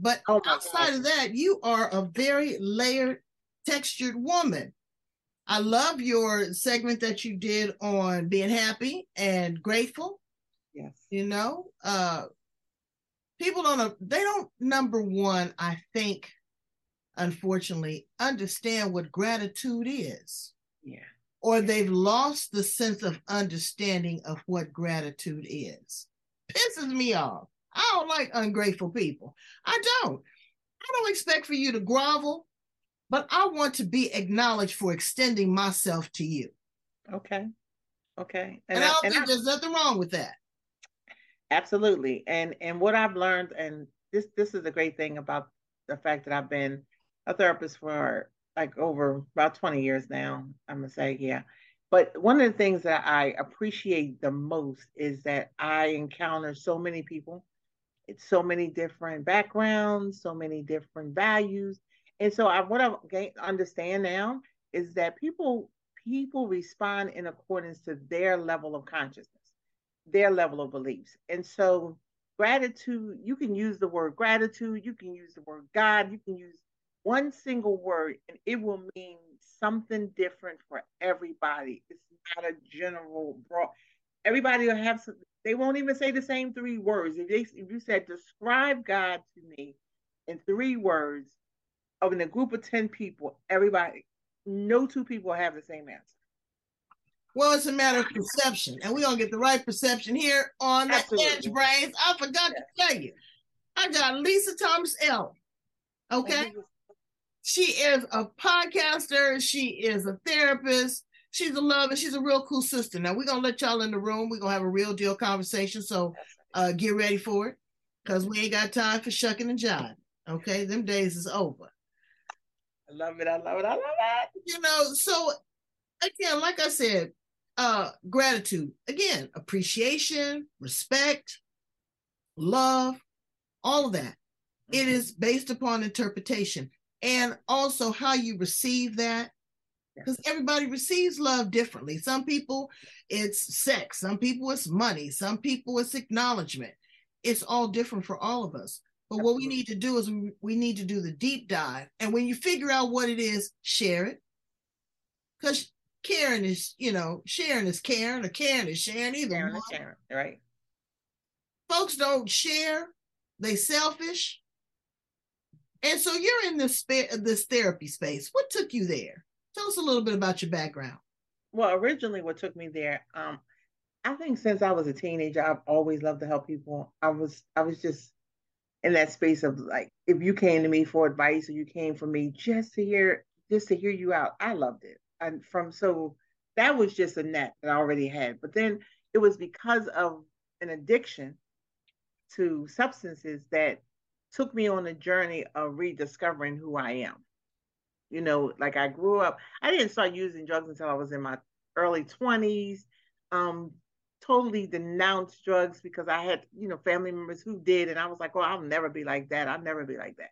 But oh outside of that, you are a very layered, textured woman. I love your segment that you did on being happy and grateful. Yes. You know, uh people don't they don't number one, I think, unfortunately, understand what gratitude is. Yeah. Or they've lost the sense of understanding of what gratitude is. Pisses me off. I don't like ungrateful people. I don't. I don't expect for you to grovel, but I want to be acknowledged for extending myself to you. Okay. Okay. And, and I, don't and think I, there's nothing wrong with that. Absolutely. And and what I've learned, and this this is a great thing about the fact that I've been a therapist for like over about 20 years now. I'm gonna say, yeah. But one of the things that I appreciate the most is that I encounter so many people it's so many different backgrounds, so many different values. And so I what I understand now is that people people respond in accordance to their level of consciousness, their level of beliefs. And so gratitude, you can use the word gratitude, you can use the word God, you can use one single word and it will mean something different for everybody. It's not a general broad. Everybody will have some, they won't even say the same three words. If, they, if you said, describe God to me in three words, of in a group of 10 people, everybody, no two people have the same answer. Well, it's a matter of perception, and we're gonna get the right perception here on the Edge Brains. I forgot to tell you, I got Lisa Thomas El. Okay, she is a podcaster. She is a therapist she's a love and she's a real cool sister. Now we're gonna let y'all in the room. We're gonna have a real deal conversation. So uh get ready for it. Cause we ain't got time for shucking and jiving. Okay, them days is over. I love it. I love it. I love it. You know, so again, like I said, uh gratitude, again, appreciation, respect, love, all of that. Mm-hmm. It is based upon interpretation and also how you receive that because everybody receives love differently. Some people it's sex, some people it's money, some people it's acknowledgement. It's all different for all of us. But what we need to do is we need to do the deep dive. And when you figure out what it is, share it. Because caring is, you know, sharing is caring, or caring is sharing either. Sharing, right. Folks don't share, they selfish. And so you're in this this therapy space. What took you there? Tell us a little bit about your background. Well, originally, what took me there, um, I think since I was a teenager, I've always loved to help people. I was, I was just in that space of like, if you came to me for advice or you came for me just to hear, just to hear you out, I loved it. And from so that was just a net that I already had. But then it was because of an addiction to substances that took me on a journey of rediscovering who I am. You know, like I grew up, I didn't start using drugs until I was in my early 20s. Um, totally denounced drugs because I had, you know, family members who did, and I was like, "Oh, I'll never be like that. I'll never be like that."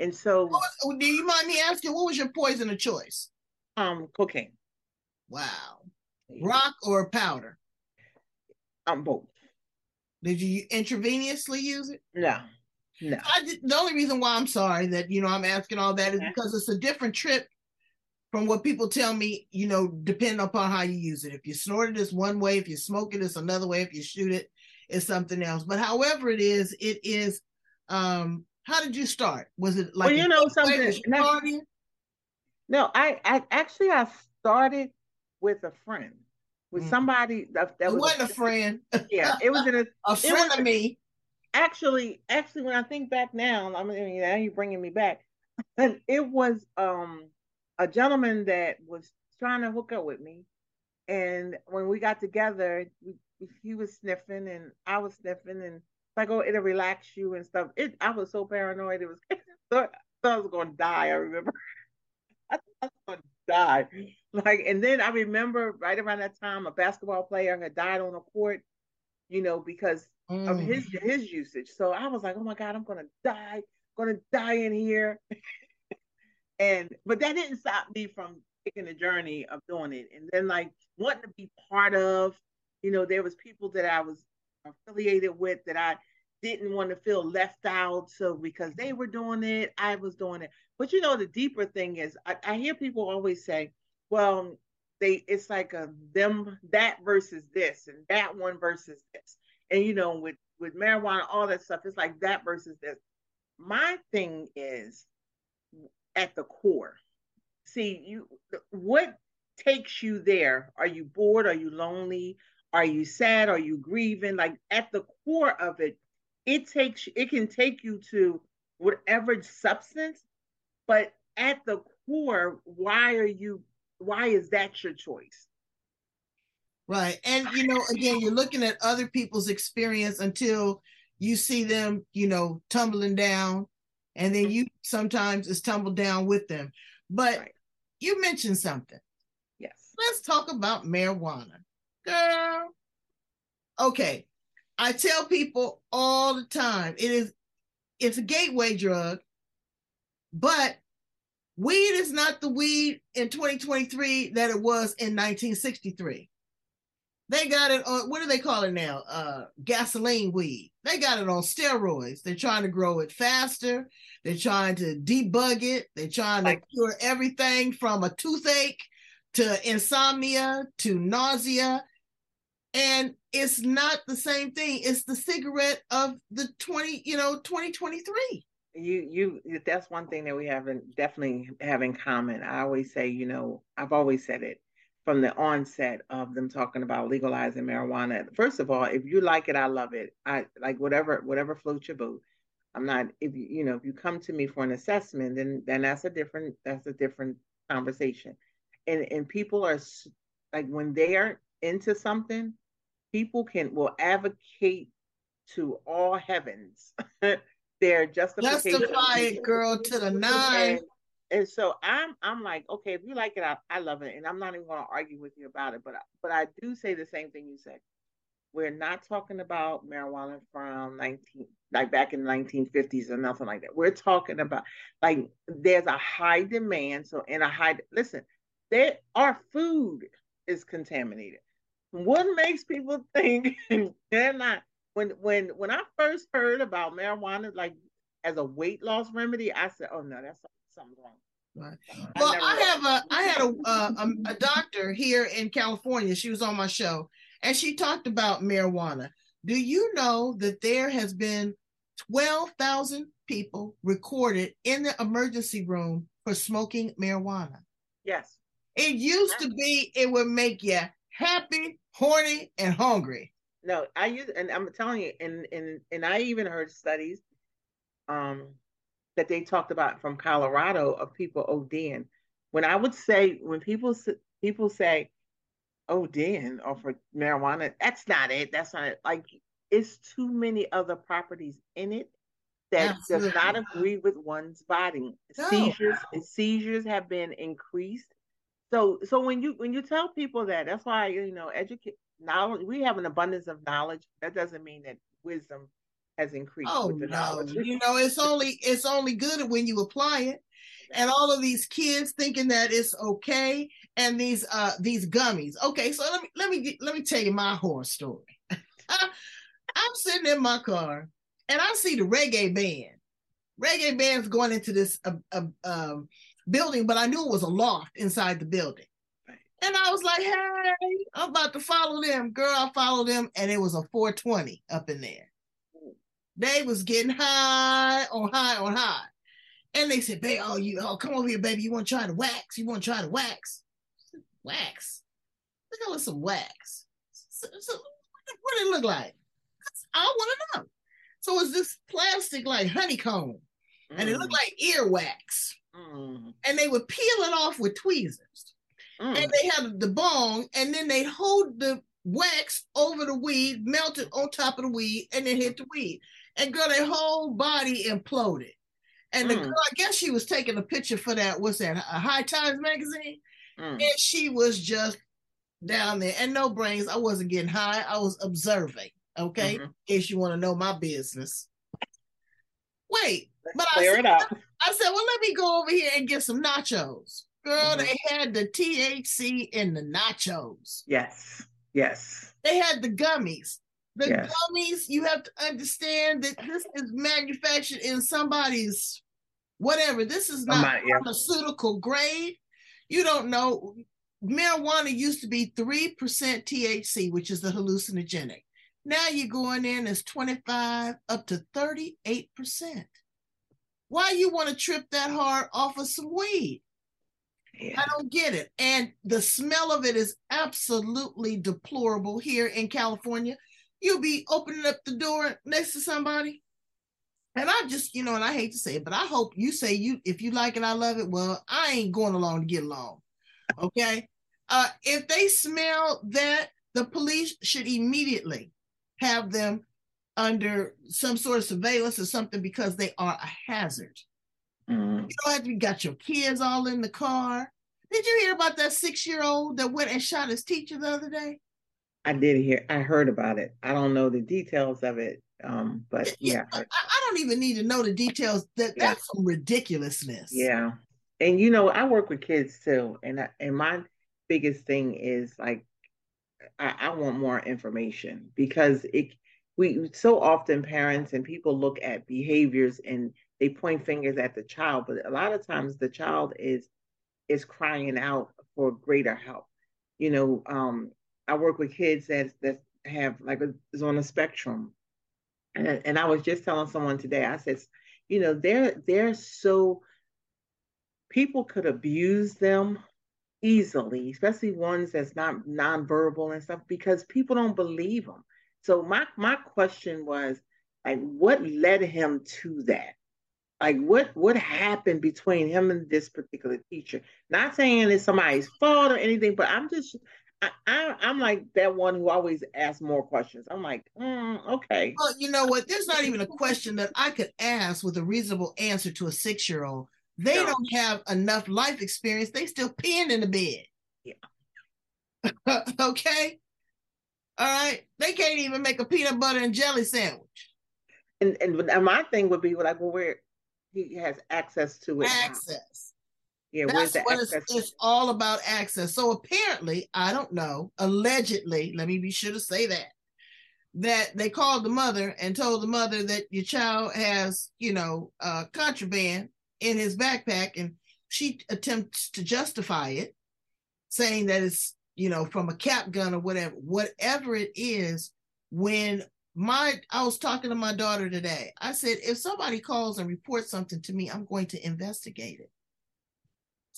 And so, oh, do you mind me asking, what was your poison of choice? Um, cocaine. Wow. Rock or powder? Um, both. Did you intravenously use it? No. No. I, the only reason why I'm sorry that you know I'm asking all that is because it's a different trip from what people tell me. You know, depending upon how you use it. If you snort it, it's one way. If you smoke it, it's another way. If you shoot it, it's something else. But however it is, it is. Um, how did you start? Was it like well, you know something? No, I, I actually I started with a friend, with mm. somebody that, that was wasn't a, a friend. Yeah, it was in a, a friend of me actually, actually, when I think back now, I mean, now you're bringing me back. And it was um a gentleman that was trying to hook up with me, and when we got together, we, he was sniffing and I was sniffing, and like, oh, it'll relax you and stuff. It, I was so paranoid. It was thought I was gonna die. I remember. I thought I was gonna die. Like, and then I remember right around that time, a basketball player had died on the court, you know, because mm. of his his usage. So I was like, oh my god, I'm gonna die, gonna die in here. and but that didn't stop me from taking the journey of doing it. And then like wanting to be part of, you know, there was people that I was affiliated with that I didn't want to feel left out. So because they were doing it, I was doing it. But you know, the deeper thing is I, I hear people always say, well, they it's like a them that versus this and that one versus this. And you know, with with marijuana, all that stuff, it's like that versus this. My thing is at the core. See, you what takes you there? Are you bored? Are you lonely? Are you sad? Are you grieving? Like at the core of it, it takes it can take you to whatever substance, but at the core, why are you why is that your choice? Right. And you know, again, you're looking at other people's experience until you see them, you know, tumbling down and then you sometimes is tumbled down with them. But right. you mentioned something. Yes. Let's talk about marijuana. Girl. Okay. I tell people all the time, it is it's a gateway drug, but weed is not the weed in 2023 that it was in 1963. They got it on what do they call it now? Uh, gasoline weed. They got it on steroids. They're trying to grow it faster. They're trying to debug it. They're trying to cure everything from a toothache to insomnia to nausea. And it's not the same thing. It's the cigarette of the 20, you know, 2023 you you that's one thing that we haven't definitely have in common i always say you know i've always said it from the onset of them talking about legalizing marijuana. First of all, if you like it, I love it. I like whatever whatever floats your boat. I'm not if you you know if you come to me for an assessment, then then that's a different that's a different conversation. And and people are like when they are into something, people can will advocate to all heavens their justification. Justify it, girl, to the nine. And, and so I'm I'm like, okay, if you like it, I, I love it, and I'm not even going to argue with you about it. But but I do say the same thing you said. We're not talking about marijuana from 19 like back in the 1950s or nothing like that. We're talking about like there's a high demand. So in a high listen, there our food is contaminated. What makes people think they're not? When when when I first heard about marijuana, like as a weight loss remedy, I said, "Oh no, that's something's wrong. Right. Well, I, have a I had a, uh, a, a doctor here in California. She was on my show, and she talked about marijuana. Do you know that there has been twelve thousand people recorded in the emergency room for smoking marijuana? Yes. It used to be it would make you happy, horny, and hungry. No, I use and I'm telling you, and and and I even heard studies um that they talked about from Colorado of people ODing. When I would say, when people people say ODing or for marijuana, that's not it. That's not it. Like it's too many other properties in it that Absolutely. does not agree with one's body. No. Seizures seizures have been increased. So so when you when you tell people that, that's why you know educate now we have an abundance of knowledge. That doesn't mean that wisdom has increased. Oh no, you know it's only it's only good when you apply it. And all of these kids thinking that it's okay, and these uh these gummies. Okay, so let me let me let me tell you my horror story. I'm sitting in my car and I see the reggae band. Reggae band's going into this uh, uh, um, building, but I knew it was a loft inside the building. And I was like, hey, I'm about to follow them. Girl, I followed them, and it was a 420 up in there. They was getting high on high on high. And they said, babe, oh, you oh come over here, baby. You want to try the wax? You want to try the wax? Said, wax? Look at some wax. So, so, what did it look like? I want to know. So it's this plastic like honeycomb, mm. and it looked mm. like earwax. Mm. And they would peel it off with tweezers. Mm. And they had the bong, and then they hold the wax over the weed, melt it on top of the weed, and then hit the weed and girl, their whole body imploded. And the mm. girl, I guess she was taking a picture for that, what's that, a High Times magazine? Mm. And she was just down there and no brains. I wasn't getting high, I was observing. Okay. Mm-hmm. In case you want to know my business. Wait, Let's but clear I said, it up. I said, well, let me go over here and get some nachos. Girl, mm-hmm. they had the THC in the nachos. Yes. Yes. They had the gummies. The yes. gummies, you have to understand that this is manufactured in somebody's whatever. This is not Somebody, yeah. pharmaceutical grade. You don't know. Marijuana used to be 3% THC, which is the hallucinogenic. Now you're going in as 25 up to 38%. Why you want to trip that hard off of some weed? Yeah. I don't get it. And the smell of it is absolutely deplorable here in California you'll be opening up the door next to somebody. And I just, you know, and I hate to say it, but I hope you say you if you like it, I love it. Well, I ain't going along to get along. Okay. Uh, if they smell that, the police should immediately have them under some sort of surveillance or something because they are a hazard. Mm-hmm. You don't have to be got your kids all in the car. Did you hear about that six-year-old that went and shot his teacher the other day? I did hear, I heard about it. I don't know the details of it, um, but yeah. I, I, don't even need to know the details. That yeah. that's some ridiculousness. Yeah, and you know, I work with kids too, and I, and my biggest thing is like, I, I want more information because it. We so often parents and people look at behaviors and they point fingers at the child, but a lot of times the child is is crying out for greater help. You know, um, I work with kids that that have like a, is on a spectrum, and and I was just telling someone today. I said, you know, they're they're so people could abuse them easily, especially ones that's not nonverbal and stuff, because people don't believe them. So my my question was like, what led him to that? Like what what happened between him and this particular teacher? Not saying it's somebody's fault or anything, but I'm just I, I, am like that one who always asks more questions. I'm like, mm, okay. Well, you know what? There's not even a question that I could ask with a reasonable answer to a six year old. They no. don't have enough life experience. They still peeing in the bed. Yeah. okay. All right. They can't even make a peanut butter and jelly sandwich. And and my thing would be like, well, where he has access to it. Access. Yeah, That's what it's, it's, all about access. So apparently, I don't know, allegedly, let me be sure to say that, that they called the mother and told the mother that your child has, you know, uh, contraband in his backpack, and she attempts to justify it, saying that it's, you know, from a cap gun or whatever, whatever it is. When my, I was talking to my daughter today, I said, if somebody calls and reports something to me, I'm going to investigate it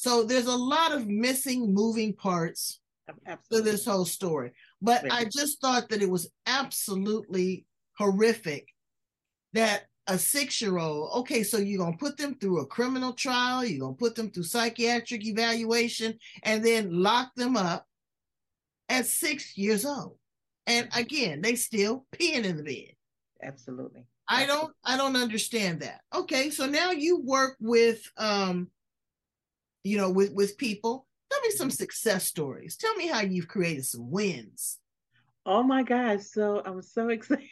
so there's a lot of missing moving parts Absolutely. to this whole story. But I just thought that it was absolutely horrific that a six year old, okay, so you're going to put them through a criminal trial, you're going to put them through psychiatric evaluation, and then lock them up at six years old. And again, they still peeing in the bed. Absolutely. I don't I don't understand that. Okay, so now you work with um you know, with with people. Tell me some success stories. Tell me how you've created some wins. Oh my gosh! So I'm so excited.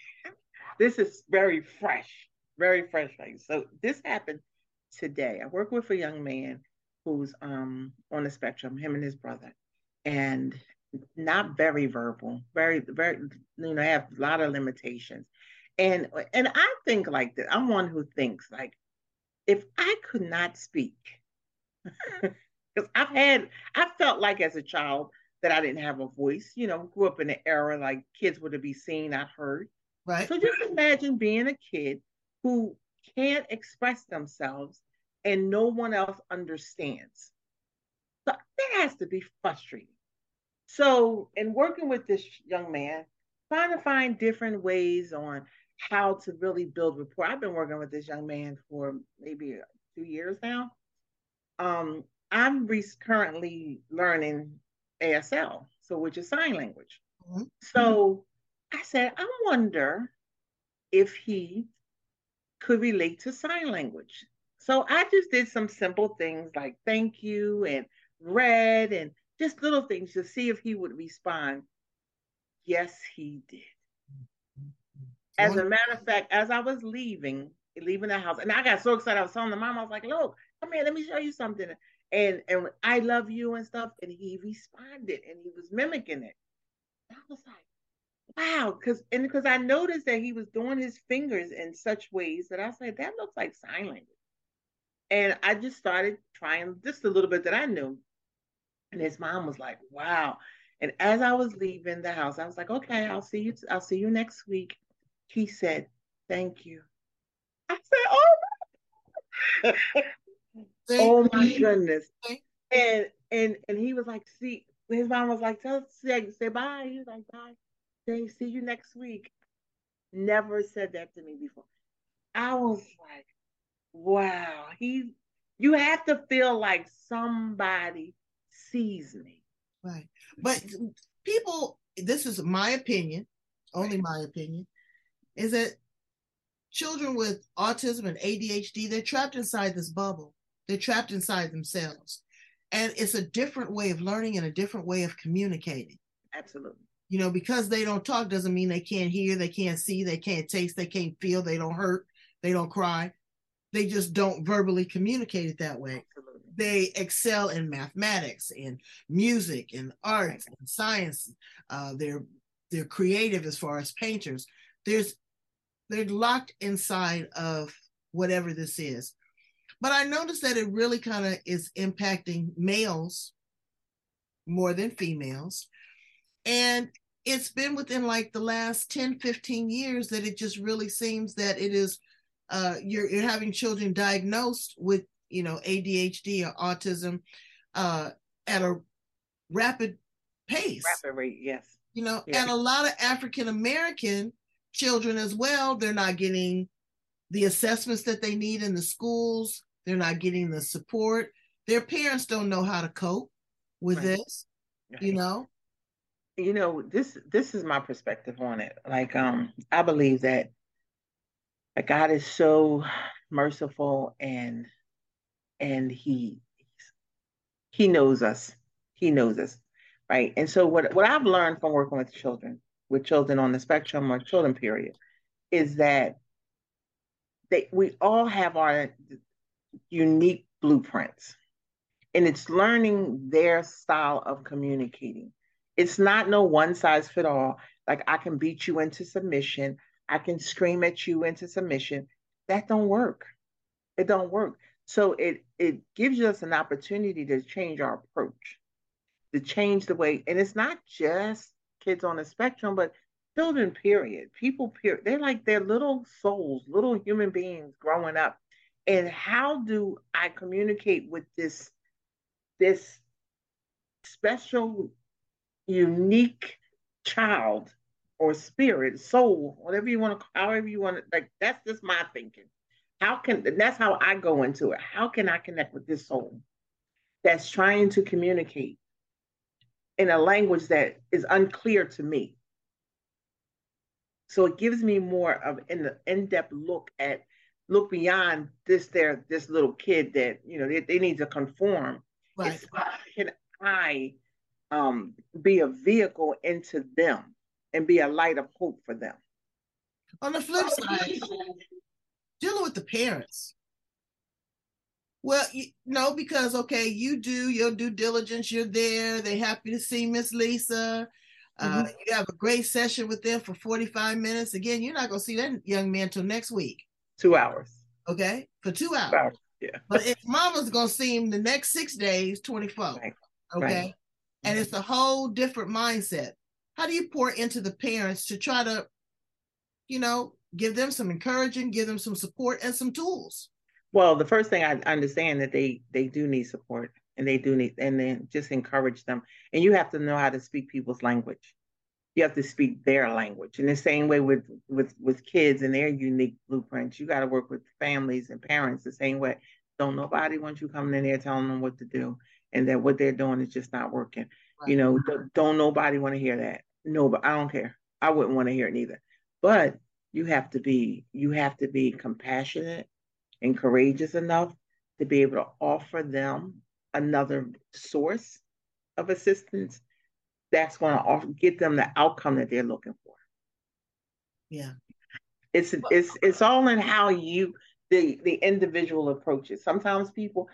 this is very fresh, very fresh. So this happened today. I work with a young man who's um on the spectrum, him and his brother, and not very verbal, very very you know have a lot of limitations, and and I think like that. I'm one who thinks like if I could not speak because I've had, I felt like as a child that I didn't have a voice. You know, grew up in an era like kids were to be seen, not heard. Right. So just imagine being a kid who can't express themselves and no one else understands. So that has to be frustrating. So, in working with this young man, trying to find different ways on how to really build rapport. I've been working with this young man for maybe two years now um, I'm re- currently learning ASL, so which is sign language. Mm-hmm. So I said, I wonder if he could relate to sign language. So I just did some simple things like thank you and read and just little things to see if he would respond. Yes, he did. As a matter of fact, as I was leaving, leaving the house, and I got so excited, I was telling the mom, I was like, look, come here, let me show you something. And and I love you and stuff. And he responded and he was mimicking it. I was like, wow, because and because I noticed that he was doing his fingers in such ways that I said, that looks like sign language. And I just started trying just a little bit that I knew. And his mom was like, wow. And as I was leaving the house, I was like, okay, I'll see you, I'll see you next week. He said, thank you. I said, oh my, oh my goodness. And and and he was like, see, his mom was like, tell say, say bye. He was like, bye. Say, see you next week. Never said that to me before. I was like, wow, he you have to feel like somebody sees me. Right. But people, this is my opinion, only my opinion, is that children with autism and ADHD, they're trapped inside this bubble. They're trapped inside themselves. And it's a different way of learning and a different way of communicating. Absolutely. You know, because they don't talk doesn't mean they can't hear, they can't see, they can't taste, they can't feel, they don't hurt, they don't cry. They just don't verbally communicate it that way. Absolutely. They excel in mathematics, in music, in arts, right. in science. Uh, they're they're creative as far as painters. There's they're locked inside of whatever this is. But I noticed that it really kind of is impacting males more than females. And it's been within like the last 10, 15 years that it just really seems that it is uh, you're you're having children diagnosed with you know ADHD or autism uh, at a rapid pace. Rapid rate, yes. You know, yes. and a lot of African American children as well. They're not getting the assessments that they need in the schools. They're not getting the support. Their parents don't know how to cope with right. this. Right. You know. You know this. This is my perspective on it. Like, um, I believe that God is so merciful and and he he knows us. He knows us, right? And so what what I've learned from working with children, with children on the spectrum or children period, is that they we all have our unique blueprints. And it's learning their style of communicating. It's not no one size fit all. Like I can beat you into submission. I can scream at you into submission. That don't work. It don't work. So it it gives us an opportunity to change our approach, to change the way, and it's not just kids on the spectrum, but children, period. People, period. They're like they're little souls, little human beings growing up. And how do I communicate with this this special, unique child or spirit, soul, whatever you want to, however you want to, like that's just my thinking. How can that's how I go into it. How can I connect with this soul that's trying to communicate in a language that is unclear to me? So it gives me more of an in-depth look at look beyond this there this little kid that you know they, they need to conform. Right. It's can I um, be a vehicle into them and be a light of hope for them. On the flip side, dealing with the parents. Well, you, no, because okay, you do your due diligence. You're there. They're happy to see Miss Lisa. Uh, mm-hmm. you have a great session with them for 45 minutes. Again, you're not going to see that young man till next week. Two hours. Okay, for two hours. Two hours. Yeah. But if mama's going to see him the next six days, 24. Right. Okay. Right. And it's a whole different mindset how do you pour into the parents to try to you know give them some encouraging give them some support and some tools well the first thing i understand that they they do need support and they do need and then just encourage them and you have to know how to speak people's language you have to speak their language in the same way with with with kids and their unique blueprints you got to work with families and parents the same way don't nobody want you coming in there telling them what to do and that what they're doing is just not working right. you know don't, don't nobody want to hear that no, but I don't care. I wouldn't want to hear it either. But you have to be you have to be compassionate and courageous enough to be able to offer them another source of assistance, that's going to get them the outcome that they're looking for. Yeah. It's it's it's all in how you the the individual approaches. Sometimes people,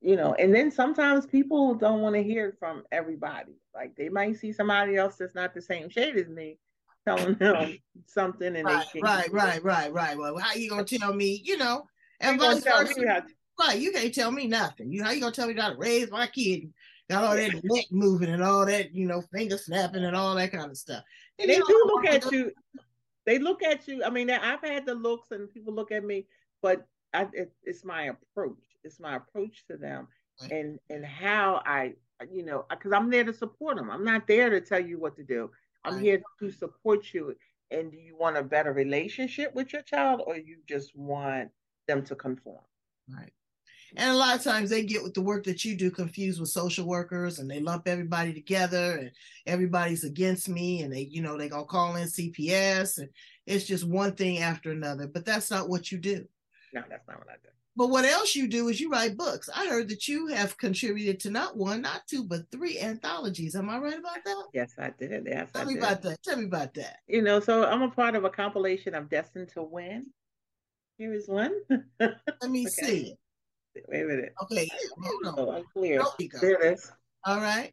you know, and then sometimes people don't want to hear from everybody. Like they might see somebody else that's not the same shade as me telling them something and right, they right, right, right, right. Well, how you gonna tell me, you know, and vice versa. Right, you can't tell me nothing. You how you gonna tell me how to raise my kid? Got all that neck moving and all that, you know, finger snapping and all that kind of stuff. And they do look at you. They look at you. I mean, I've had the looks, and people look at me, but I, it, it's my approach. It's my approach to them, right. and and how I, you know, because I'm there to support them. I'm not there to tell you what to do. I'm right. here to support you. And do you want a better relationship with your child, or you just want them to conform? Right. And a lot of times they get with the work that you do confused with social workers and they lump everybody together and everybody's against me and they, you know, they gonna call in CPS and it's just one thing after another. But that's not what you do. No, that's not what I do. But what else you do is you write books. I heard that you have contributed to not one, not two, but three anthologies. Am I right about that? Yes, I did. Yes, Tell I me did. about that. Tell me about that. You know, so I'm a part of a compilation of Destined to Win. Here is one. Let me okay. see. Wait a minute. Okay, hold on. Oh, I'm clear. There it is. All right.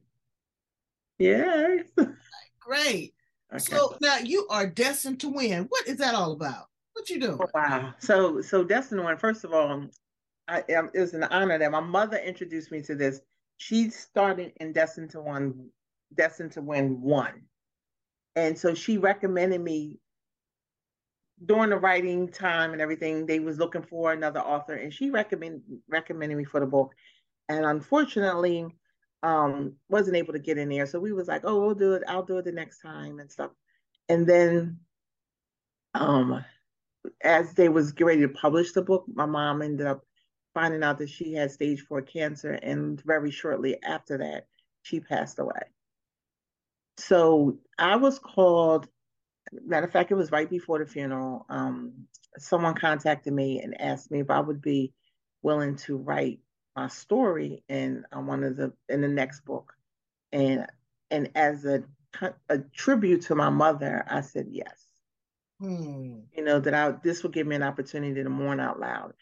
Yes. Great. Okay. So now you are destined to win. What is that all about? What you doing? Oh, wow. So so destined to win. First of all, I, it was an honor that my mother introduced me to this. She started in Destined to Win, Destined to Win one, and so she recommended me during the writing time and everything, they was looking for another author, and she recommended recommended me for the book. And unfortunately, um, wasn't able to get in there. So we was like, oh, we'll do it. I'll do it the next time and stuff. And then, um, as they was getting ready to publish the book, my mom ended up finding out that she had stage four cancer, and very shortly after that, she passed away. So I was called matter of fact, it was right before the funeral. Um, someone contacted me and asked me if I would be willing to write my story in uh, one of the in the next book, and and as a a tribute to my mother, I said yes. Hmm. You know that I this would give me an opportunity to mourn out loud,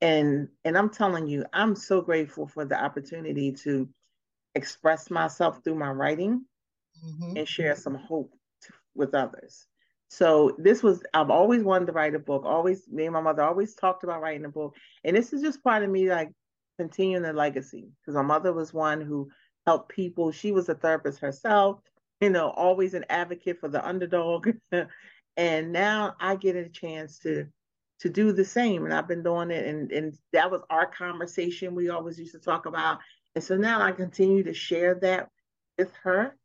and and I'm telling you, I'm so grateful for the opportunity to express myself through my writing mm-hmm. and share some hope to, with others. So this was I've always wanted to write a book. Always me and my mother always talked about writing a book. And this is just part of me like continuing the legacy. Because my mother was one who helped people. She was a therapist herself, you know, always an advocate for the underdog. and now I get a chance to to do the same. And I've been doing it and, and that was our conversation we always used to talk about. And so now I continue to share that with her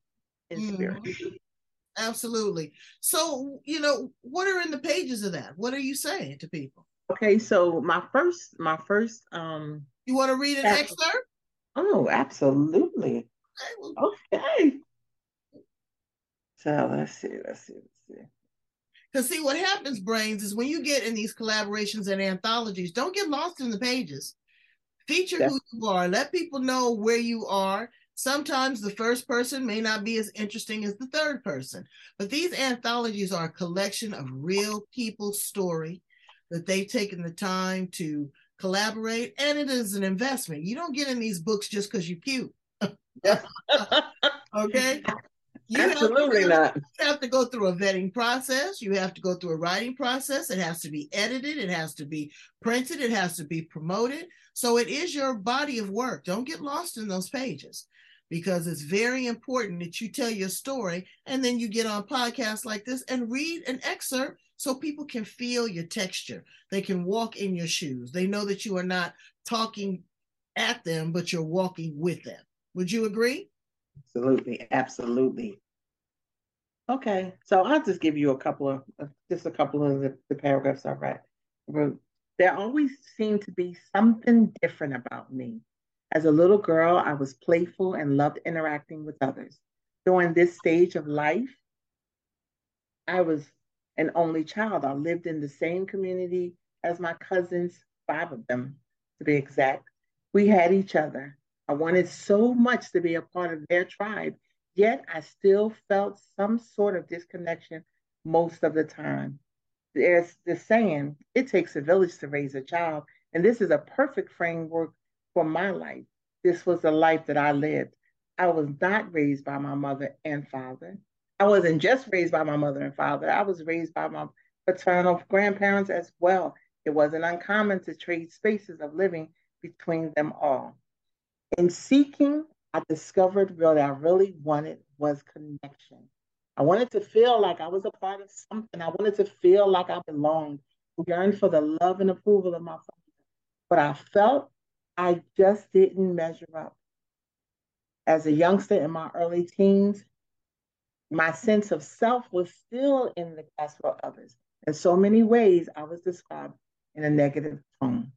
in mm-hmm. spirit. Absolutely. So, you know, what are in the pages of that? What are you saying to people? Okay, so my first, my first, um, you want to read an excerpt? Oh, absolutely. Okay. Well, okay. So let's see, let's see, let's see. Because see, what happens, brains, is when you get in these collaborations and anthologies, don't get lost in the pages. Feature who you are. Let people know where you are. Sometimes the first person may not be as interesting as the third person, but these anthologies are a collection of real people's story that they've taken the time to collaborate, and it is an investment. You don't get in these books just because you cute. okay? You Absolutely have to, not. You have to go through a vetting process. You have to go through a writing process. It has to be edited. It has to be printed. It has to be promoted. So it is your body of work. Don't get lost in those pages because it's very important that you tell your story and then you get on podcasts like this and read an excerpt so people can feel your texture. They can walk in your shoes. They know that you are not talking at them, but you're walking with them. Would you agree? Absolutely. Absolutely. Okay. So I'll just give you a couple of, uh, just a couple of the, the paragraphs I read. There always seemed to be something different about me as a little girl, I was playful and loved interacting with others. During this stage of life, I was an only child. I lived in the same community as my cousins five of them to be exact. We had each other. I wanted so much to be a part of their tribe, yet I still felt some sort of disconnection most of the time. There's the saying, it takes a village to raise a child. And this is a perfect framework for my life. This was the life that I lived. I was not raised by my mother and father. I wasn't just raised by my mother and father, I was raised by my paternal grandparents as well. It wasn't uncommon to trade spaces of living between them all. In seeking, I discovered what I really wanted was connection. I wanted to feel like I was a part of something. I wanted to feel like I belonged. I yearned for the love and approval of my father. But I felt I just didn't measure up. As a youngster in my early teens, my sense of self was still in the grasp of others. In so many ways, I was described in a negative tone.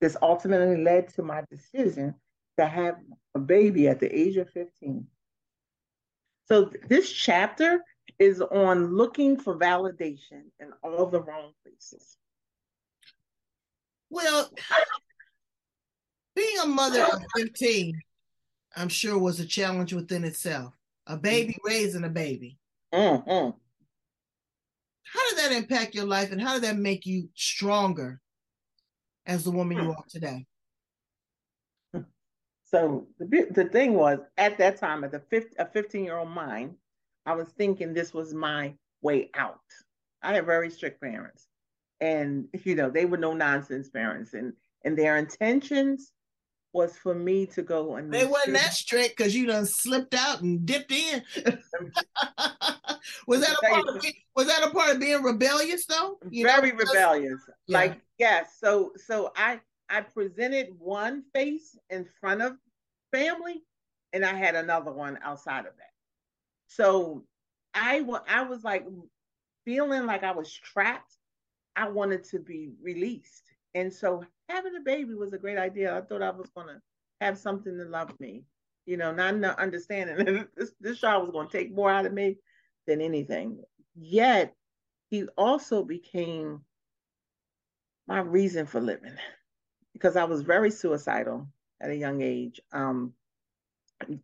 This ultimately led to my decision to have a baby at the age of 15. So this chapter is on looking for validation in all the wrong places. Well, being a mother of 15, I'm sure was a challenge within itself. A baby raising a baby. Mm-hmm. How did that impact your life and how did that make you stronger as the woman you are today? So the, the thing was, at that time, at the 15, a 15 year old mind, I was thinking this was my way out. I had very strict parents, and you know they were no nonsense parents, and and their intentions was for me to go and they wasn't that strict because you done slipped out and dipped in. was that a part of being, was that a part of being rebellious though? You very know? rebellious. Yeah. Like yes, so so I I presented one face in front of family, and I had another one outside of that. So I I was like feeling like I was trapped. I wanted to be released, and so having a baby was a great idea. I thought I was gonna have something to love me, you know, not understanding this this child was gonna take more out of me than anything. Yet he also became my reason for living because I was very suicidal at a young age. Um,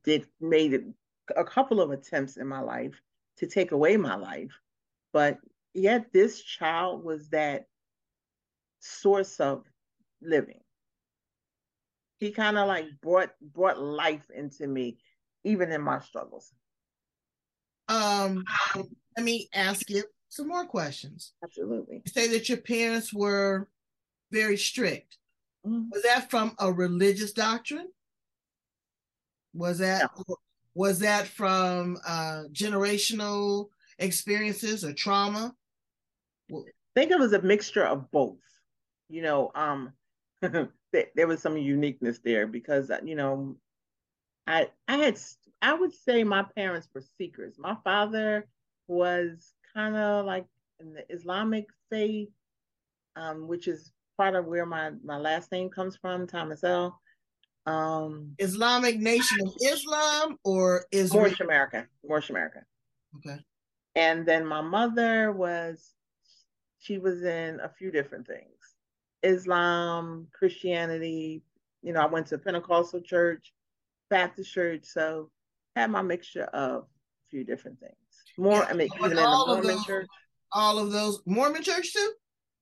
did made a couple of attempts in my life to take away my life, but yet this child was that source of living. He kind of like brought brought life into me, even in my struggles. Um, let me ask you some more questions. Absolutely. You say that your parents were very strict. Mm-hmm. Was that from a religious doctrine? Was that no. was that from uh, generational experiences or trauma? I think it was a mixture of both. You know, um, there was some uniqueness there because uh, you know, I I had I would say my parents were seekers. My father was kind of like in the Islamic faith, um, which is part of where my my last name comes from, Thomas El. Um, Islamic Nation of Islam or Israel? Moorish America. Moorish America. Okay. And then my mother was, she was in a few different things Islam, Christianity. You know, I went to Pentecostal church, Baptist church. So had my mixture of a few different things. More, I mean, even in the Mormon those, church. All of those, Mormon church too?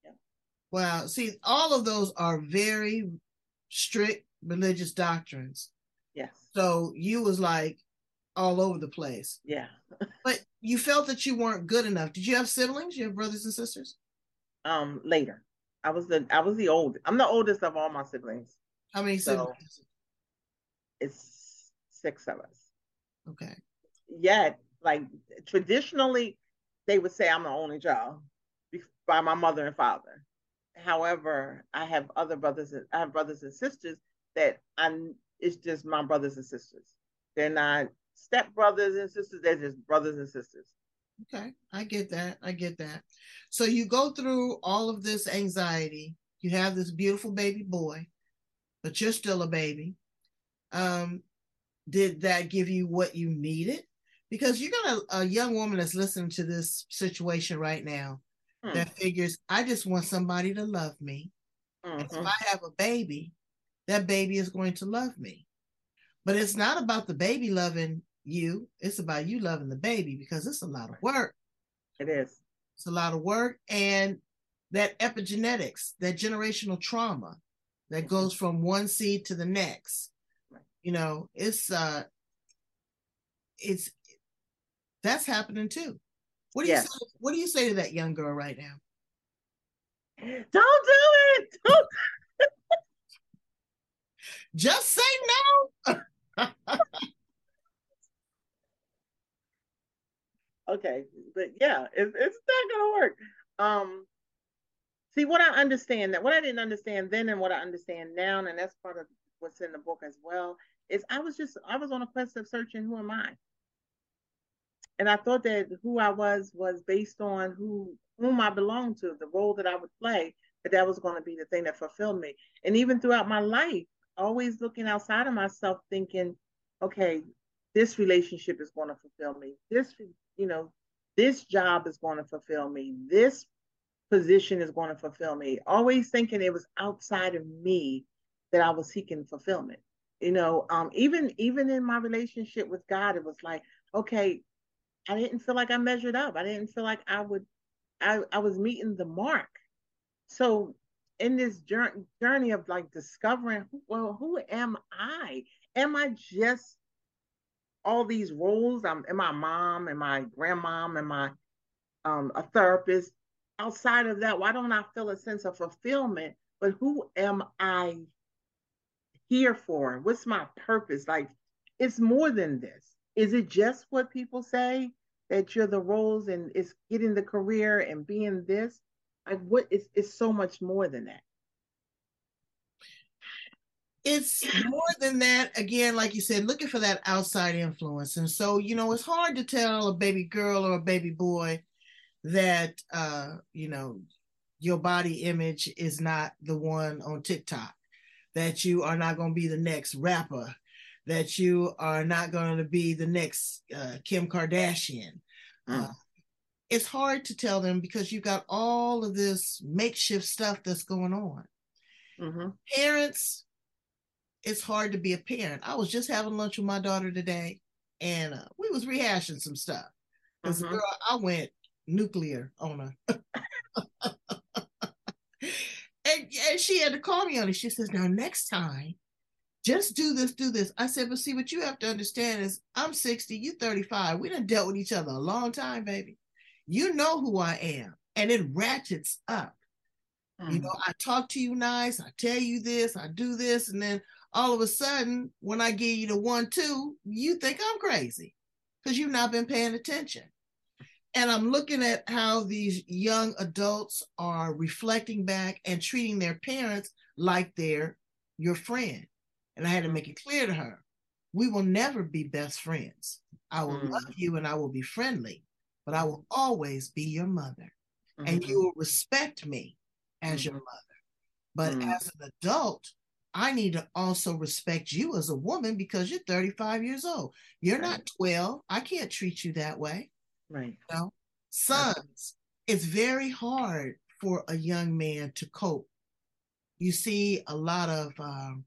Yeah. Wow. See, all of those are very strict religious doctrines. Yes. So you was like all over the place. Yeah. but you felt that you weren't good enough. Did you have siblings? You have brothers and sisters? Um, later. I was the I was the old. I'm the oldest of all my siblings. How many siblings? It's six of us. Okay. Yet, like traditionally, they would say I'm the only child by my mother and father. However, I have other brothers. And, I have brothers and sisters that I'm. It's just my brothers and sisters. They're not step brothers and sisters. They're just brothers and sisters. Okay, I get that. I get that. So you go through all of this anxiety. You have this beautiful baby boy, but you're still a baby. Um, did that give you what you needed? Because you got a, a young woman that's listening to this situation right now hmm. that figures I just want somebody to love me. Mm-hmm. If I have a baby, that baby is going to love me. But it's not about the baby loving you, it's about you loving the baby because it's a lot of work. It is. It's a lot of work. And that epigenetics, that generational trauma that mm-hmm. goes from one seed to the next, you know, it's uh it's that's happening too. What do yes. you say, what do you say to that young girl right now? Don't do it. Don't. Just say no. okay, but yeah, it, it's not gonna work. Um, see what I understand that what I didn't understand then and what I understand now, and that's part of what's in the book as well, is I was just I was on a quest of searching who am I, and I thought that who I was was based on who whom I belonged to, the role that I would play, that that was going to be the thing that fulfilled me. And even throughout my life, always looking outside of myself, thinking, okay, this relationship is going to fulfill me. This, you know, this job is going to fulfill me. This position is going to fulfill me. Always thinking it was outside of me that I was seeking fulfillment. You know, um, even even in my relationship with God, it was like, okay, I didn't feel like I measured up. I didn't feel like I would I, I was meeting the mark. So in this journey, journey of like discovering, well, who am I? Am I just all these roles? I'm am my mom? and my grandmom? and my um, a therapist? Outside of that, why don't I feel a sense of fulfillment? But who am I here for? What's my purpose? Like, it's more than this. Is it just what people say? that you're the roles and it's getting the career and being this like what it's, it's so much more than that it's more than that again like you said looking for that outside influence and so you know it's hard to tell a baby girl or a baby boy that uh you know your body image is not the one on tiktok that you are not going to be the next rapper that you are not going to be the next uh, Kim Kardashian. Mm. Uh, it's hard to tell them because you've got all of this makeshift stuff that's going on. Mm-hmm. Parents, it's hard to be a parent. I was just having lunch with my daughter today, and uh, we was rehashing some stuff. Because mm-hmm. girl, I went nuclear on her. and, and she had to call me on it. She says, "Now next time, just do this, do this. I said, but see, what you have to understand is I'm 60, you 35. We done dealt with each other a long time, baby. You know who I am. And it ratchets up. Mm. You know, I talk to you nice, I tell you this, I do this, and then all of a sudden, when I give you the one, two, you think I'm crazy because you've not been paying attention. And I'm looking at how these young adults are reflecting back and treating their parents like they're your friend. And I had to make it clear to her we will never be best friends. I will mm. love you and I will be friendly, but I will always be your mother. Mm-hmm. And you will respect me as mm-hmm. your mother. But mm. as an adult, I need to also respect you as a woman because you're 35 years old. You're right. not 12. I can't treat you that way. Right. You know? Sons, it's very hard for a young man to cope. You see a lot of um,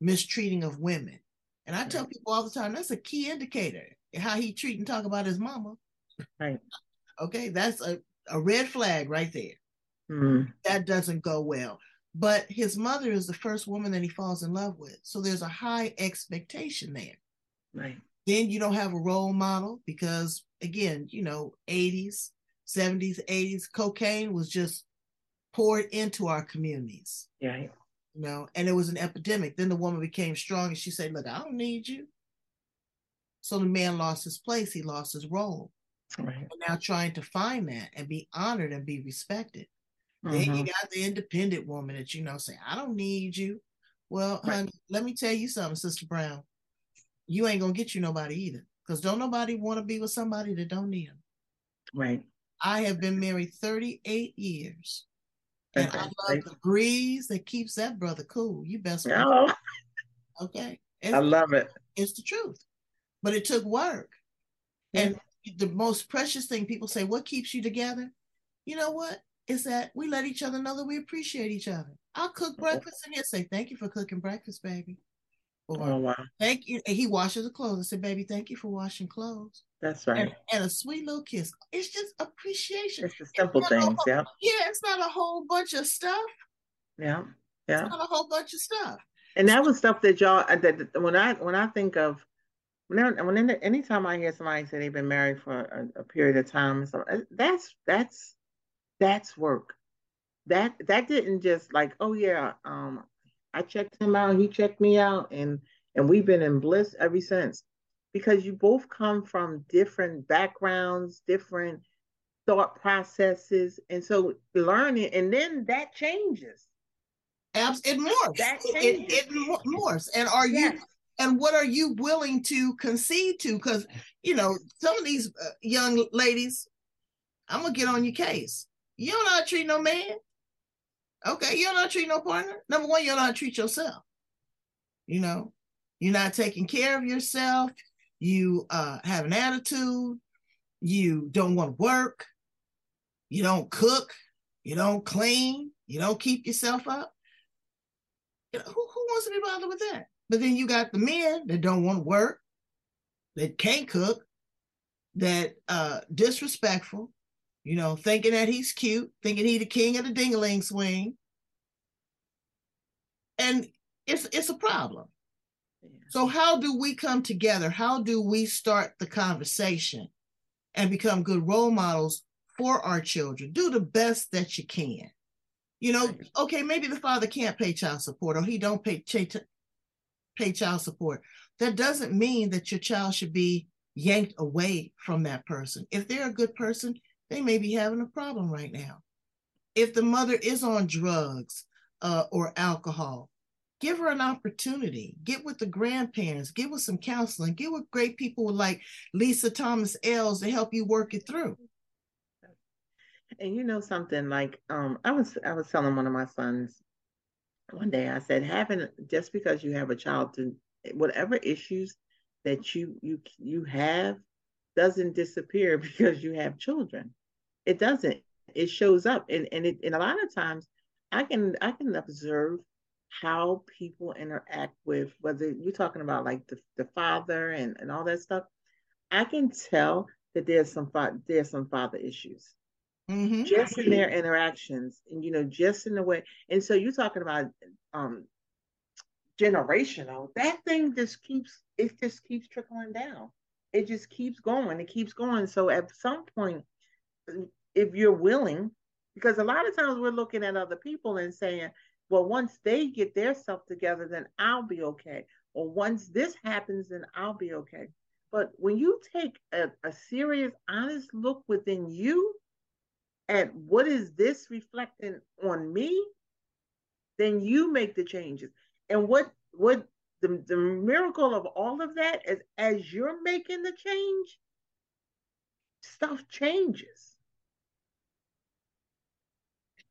mistreating of women. And I tell people all the time that's a key indicator how he treat and talk about his mama. Right. Okay, that's a, a red flag right there. Mm. That doesn't go well. But his mother is the first woman that he falls in love with. So there's a high expectation there. Right. Then you don't have a role model because, again, you know, 80s, 70s, 80s, cocaine was just poured into our communities. Yeah you know, and it was an epidemic. Then the woman became strong and she said, Look, I don't need you. So the man lost his place, he lost his role. Right. And now trying to find that and be honored and be respected. Mm-hmm. Then you mm-hmm. got the independent woman that you know say, I don't need you. Well, right. honey, let me tell you something, Sister Brown. You ain't gonna get you nobody either. Because don't nobody want to be with somebody that don't need them. Right. I have been married 38 years. And I love the breeze that keeps that brother cool. You best oh. Okay. It's, I love it. It's the truth. But it took work. Yeah. And the most precious thing people say, what keeps you together? You know what? Is that we let each other know that we appreciate each other. I'll cook breakfast and he'll say, Thank you for cooking breakfast, baby. Or, oh, wow. Thank you. And he washes the clothes. I said, Baby, thank you for washing clothes. That's right. And, and a sweet little kiss. It's just appreciation. It's the simple it's things. Whole, yeah. Yeah. It's not a whole bunch of stuff. Yeah. Yeah. It's not a whole bunch of stuff. And that was stuff that y'all, uh, that when I, when I think of, whenever, when anytime I hear somebody say they've been married for a, a period of time, so uh, that's, that's, that's work. That, that didn't just like, oh yeah, um, I checked him out, he checked me out, and and we've been in bliss ever since because you both come from different backgrounds, different thought processes, and so learning, and then that changes. Abs, it morphs. That changes. It, it morphs. And are yes. you? And what are you willing to concede to? Because you know some of these uh, young ladies, I'm gonna get on your case. You don't know how to treat no man. Okay, you don't know how to treat no partner. Number one, you don't know how to treat yourself. You know, you're not taking care of yourself you uh, have an attitude, you don't want to work, you don't cook, you don't clean, you don't keep yourself up. You know, who, who wants to be bothered with that? But then you got the men that don't want to work, that can't cook, that uh disrespectful, you know, thinking that he's cute, thinking he the king of the dingaling swing. And it's it's a problem. So, how do we come together? How do we start the conversation and become good role models for our children? Do the best that you can. You know, okay, maybe the father can't pay child support or he don't pay pay child support. That doesn't mean that your child should be yanked away from that person. If they're a good person, they may be having a problem right now. If the mother is on drugs uh, or alcohol, give her an opportunity. Get with the grandparents get with some counseling get with great people like lisa Thomas El's to help you work it through. And you know something like um i was i was telling one of my sons one day i said having just because you have a child to whatever issues that you you you have doesn't disappear because you have children it doesn't. It shows up. And and it and a lot of times i can i can observe how people interact with whether you're talking about like the, the father and, and all that stuff i can tell that there's some fa- there's some father issues. Mm-hmm. just in their interactions and you know just in the way and so you're talking about um generational that thing just keeps it just keeps trickling down. It just keeps going it keeps going. So at some point if you're willing because a lot of times we're looking at other people and saying well, once they get their stuff together, then I'll be okay. Or once this happens, then I'll be okay. But when you take a, a serious, honest look within you at what is this reflecting on me, then you make the changes. And what what the, the miracle of all of that is as you're making the change, stuff changes.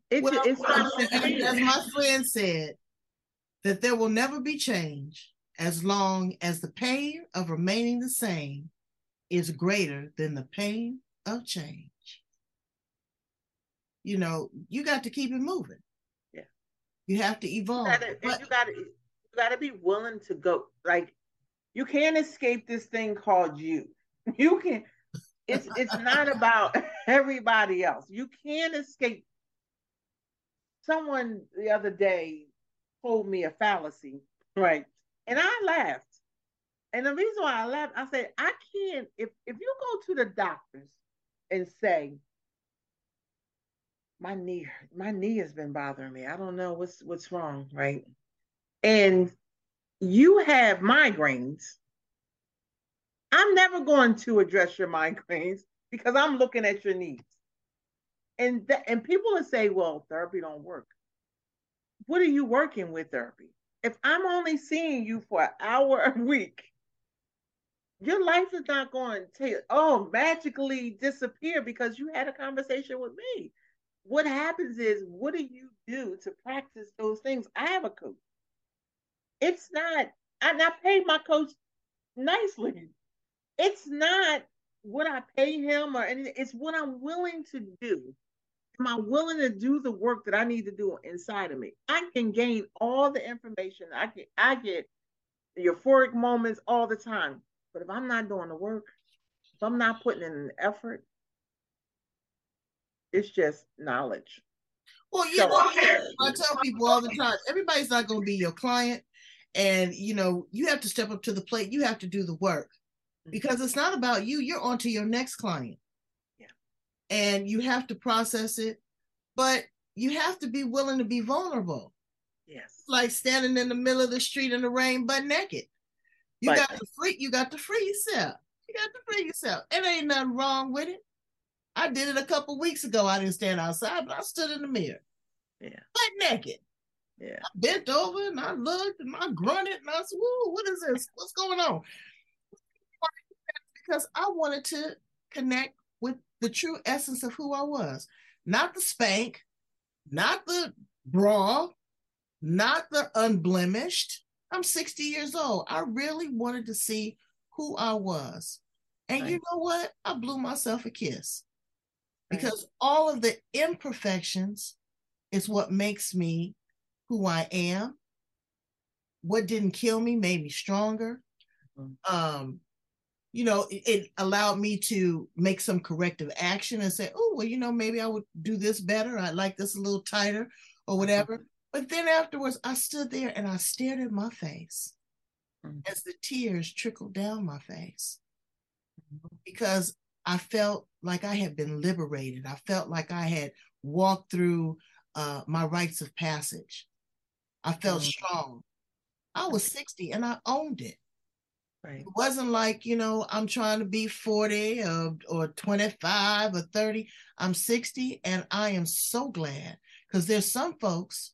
It, well, it's as my friend said, that there will never be change as long as the pain of remaining the same is greater than the pain of change. You know, you got to keep it moving. Yeah. You have to evolve. You gotta, but, you gotta you gotta be willing to go like you can't escape this thing called you. You can it's it's not about everybody else. You can't escape someone the other day told me a fallacy, right? And I laughed. And the reason why I laughed, I said, I can't, if, if you go to the doctors and say, my knee, my knee has been bothering me. I don't know what's what's wrong, right? And you have migraines. I'm never going to address your migraines because I'm looking at your needs and th- and people will say, well, therapy don't work. What are you working with therapy? If I'm only seeing you for an hour a week, your life is not going to oh magically disappear because you had a conversation with me. What happens is, what do you do to practice those things? I have a coach. It's not, and I pay my coach nicely. It's not what I pay him or anything. It's what I'm willing to do am I willing to do the work that I need to do inside of me? I can gain all the information. I get I get euphoric moments all the time. But if I'm not doing the work, if I'm not putting in an effort, it's just knowledge. Well, yeah, so, I tell people all the time, everybody's not going to be your client. And, you know, you have to step up to the plate. You have to do the work mm-hmm. because it's not about you. You're on to your next client. And you have to process it, but you have to be willing to be vulnerable. Yes. Like standing in the middle of the street in the rain, butt naked. You but, got to free. You got to free yourself. You got to free yourself. It ain't nothing wrong with it. I did it a couple weeks ago. I didn't stand outside, but I stood in the mirror. Yeah. Butt naked. Yeah. I bent over and I looked and I grunted and I said, Whoa, what is this? What's going on? Because I wanted to connect with the true essence of who I was. Not the spank, not the bra, not the unblemished. I'm 60 years old. I really wanted to see who I was. And right. you know what? I blew myself a kiss because right. all of the imperfections is what makes me who I am. What didn't kill me made me stronger. Mm-hmm. Um, you know, it, it, allowed me to make some corrective action and say, oh, well, you know, maybe I would do this better. I like this a little tighter or mm-hmm. whatever. But then afterwards, I stood there and I stared at my face mm-hmm. as the tears trickled down my face mm-hmm. because I felt like I had been liberated. I felt like I had walked through uh, my rites of passage. I felt mm-hmm. strong. I was 60 and I owned it. Right. It wasn't like, you know, I'm trying to be 40 or, or 25 or 30. I'm 60 and I am so glad because there's some folks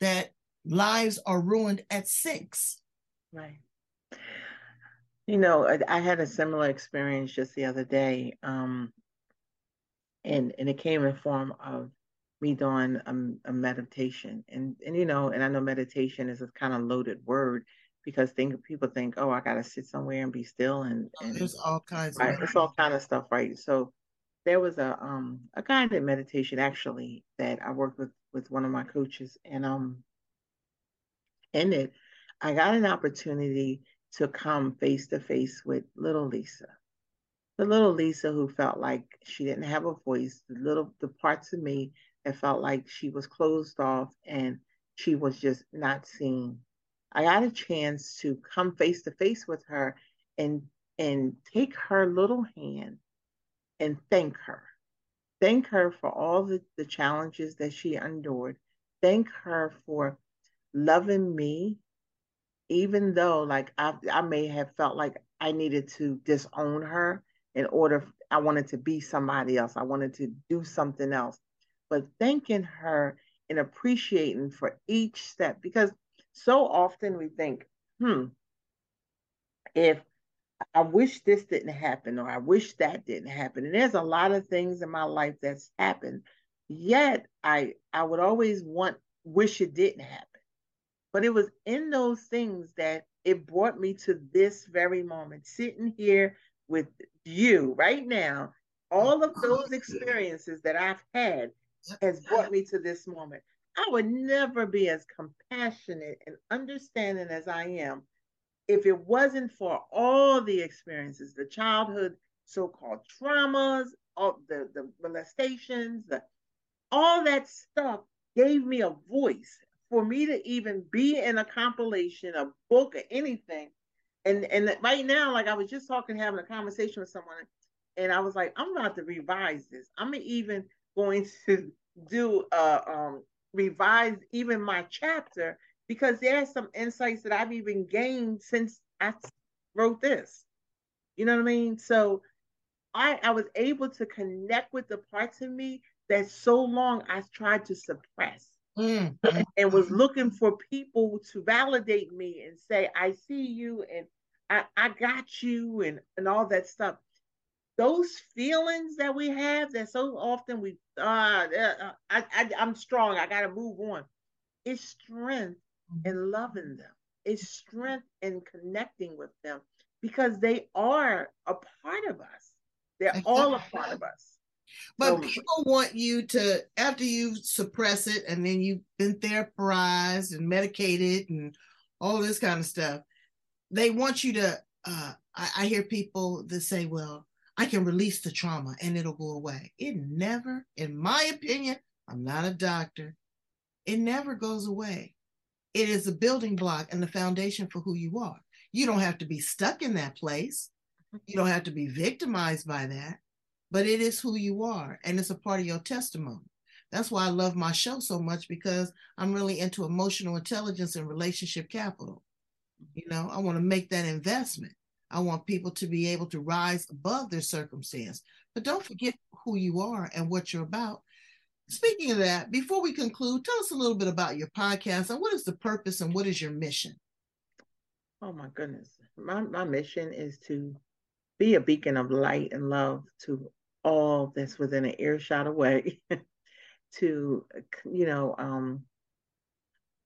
that lives are ruined at six. Right. You know, I, I had a similar experience just the other day. Um, and, and it came in form of me doing a, a meditation and and you know and i know meditation is a kind of loaded word because think people think oh i gotta sit somewhere and be still and, and there's all kinds right, of it's all kind of stuff right? So there was a um a guided meditation actually that i worked with with one of my coaches and um in it i got an opportunity to come face to face with little lisa. The little lisa who felt like she didn't have a voice the little the parts of me that felt like she was closed off and she was just not seen. I got a chance to come face to face with her and and take her little hand and thank her. Thank her for all the, the challenges that she endured. Thank her for loving me, even though like I, I may have felt like I needed to disown her in order I wanted to be somebody else. I wanted to do something else but thanking her and appreciating for each step because so often we think, hmm, if I wish this didn't happen or I wish that didn't happen. And there's a lot of things in my life that's happened. Yet I I would always want wish it didn't happen. But it was in those things that it brought me to this very moment, sitting here with you right now. All of those experiences that I've had has brought me to this moment. I would never be as compassionate and understanding as I am if it wasn't for all the experiences, the childhood so-called traumas, all the, the molestations, the, all that stuff gave me a voice for me to even be in a compilation, a book, or anything. And and right now, like I was just talking, having a conversation with someone, and I was like, I'm about to revise this. I'm even going to do uh, um, revise even my chapter because there are some insights that I've even gained since I wrote this. You know what I mean? So I I was able to connect with the parts of me that so long I tried to suppress. Mm-hmm. And was looking for people to validate me and say, I see you and I, I got you and, and all that stuff those feelings that we have that so often we uh, uh I, I i'm strong i gotta move on it's strength in mm-hmm. loving them it's strength in connecting with them because they are a part of us they're exactly. all a part of us But so, people want you to, after you suppress it and then you've been therapized and medicated and all this kind of stuff, they want you to. Uh, I, I hear people that say, well, I can release the trauma and it'll go away. It never, in my opinion, I'm not a doctor, it never goes away. It is a building block and the foundation for who you are. You don't have to be stuck in that place. You don't have to be victimized by that, but it is who you are and it's a part of your testimony. That's why I love my show so much because I'm really into emotional intelligence and relationship capital. You know, I want to make that investment. I want people to be able to rise above their circumstance. But don't forget who you are and what you're about. Speaking of that, before we conclude, tell us a little bit about your podcast and what is the purpose and what is your mission? Oh my goodness. My my mission is to be a beacon of light and love to all that's within an earshot away. to you know, um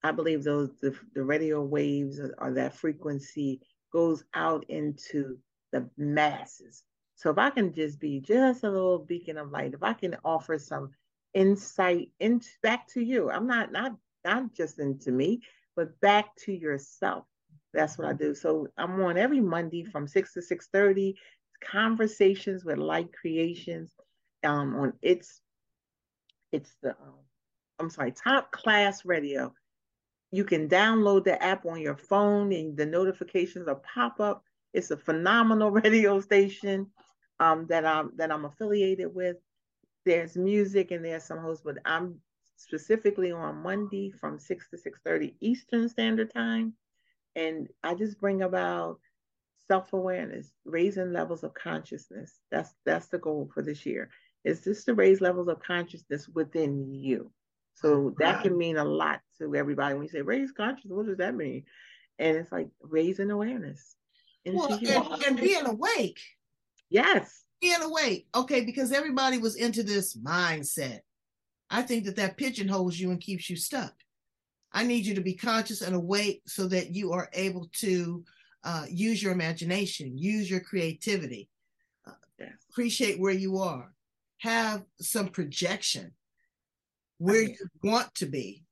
I believe those the, the radio waves are, or that frequency goes out into the masses. So if I can just be just a little beacon of light, if I can offer some insight into back to you, I'm not not not just into me, but back to yourself. That's what I do. So I'm on every Monday from six to six thirty. Conversations with Lite Creationz. Um, on it's it's the um, I'm sorry, Top Class Radio. You can download the app on your phone, and the notifications will pop up. It's a phenomenal radio station um, that I'm that I'm affiliated with. There's music and there's some hosts, but I'm specifically on Monday from six to six thirty Eastern Standard Time and I just bring about self-awareness, raising levels of consciousness. That's that's the goal for this year. Is just to raise levels of consciousness within you. So that can mean a lot to everybody. When you say raise consciousness, what does that mean? And it's like raising awareness. Well, and, and being awake. Yes. Being awake. Okay, because everybody was into this mindset. I think that that pigeonholes you and keeps you stuck. I need you to be conscious and awake so that you are able to uh, use your imagination, use your creativity, uh, appreciate where you are, have some projection where right. you want to be,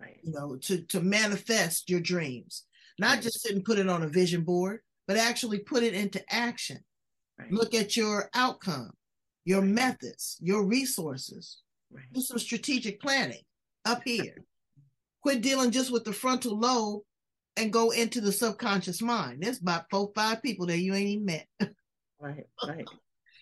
right. you know, to, to manifest your dreams. Not right. just sit and put it on a vision board, but actually put it into action. Look at your outcome, your methods, your resources. Do some strategic planning up here quit dealing just with the frontal lobe and go into the subconscious mind. There's about four, five people that you ain't even met. right, right.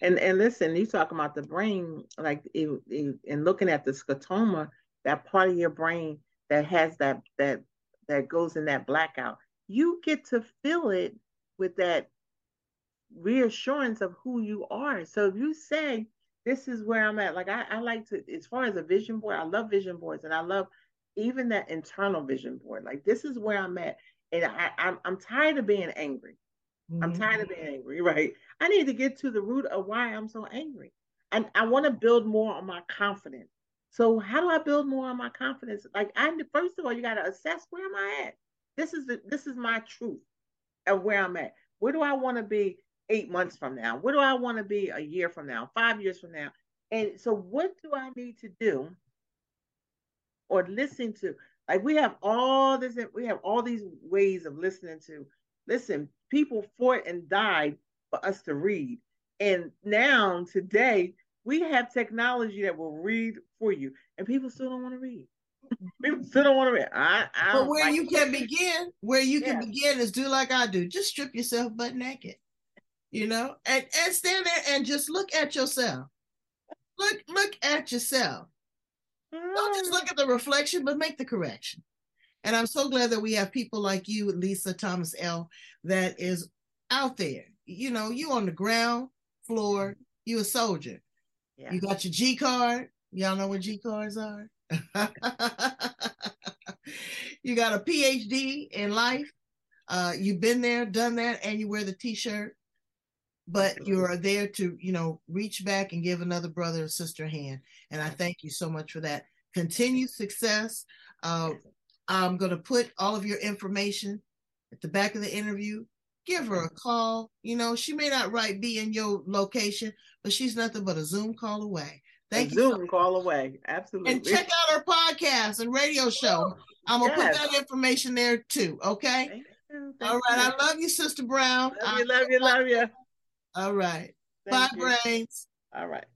And and listen, you talk about the brain, like it, it, and looking at the scotoma, that part of your brain that has that that that goes in that blackout. You get to fill it with that reassurance of who you are. So if you say, this is where I'm at, like I, I like to, as far as a vision board, I love vision boards and I love even that internal vision board. Like this is where I'm at, and I, I'm I'm tired of being angry. Mm-hmm. I'm tired of being angry. Right. I need to get to the root of why I'm so angry, and I want to build more on my confidence. So how do I build more on my confidence? Like I first of all, you got to assess where am I at. This is the, this is my truth of where I'm at. Where do I want to be eight months from now? Where do I want to be a year from now? Five years from now? And so, what do I need to do or listen to. Like we have all this, we have all these ways of listening to. Listen, people fought and died for us to read. And now, today, we have technology that will read for you, and people still don't want to read. people still don't want to read. I, I but where like you can begin, where you yeah. can begin is do like I do. Just strip yourself butt naked, you know, and and stand there and just look at yourself. Look, look at yourself. Don't just look at the reflection, but make the correction. And I'm so glad that we have people like you, Lisa Thomas El, that is out there. You know, you on the ground floor, you a soldier. Yeah. You got your G card. Y'all know what G cards are? you got a PhD in life. Uh, you've been there, done that, and you wear the t-shirt but you are there to you know reach back and give another brother or sister a hand and i thank you so much for that continued success uh, i'm going to put all of your information at the back of the interview give her a call. You know, she may not right be in your location, but she's nothing but a Zoom call away. Thank a you. Zoom call away. Absolutely. And check out her podcast and radio show. I'm gonna yes. put that information there too. Okay. Thank you. Thank All right. You. I love you, Sister Brown. Love you, love you, love you. All right. Thank Bye, you. brains. All right.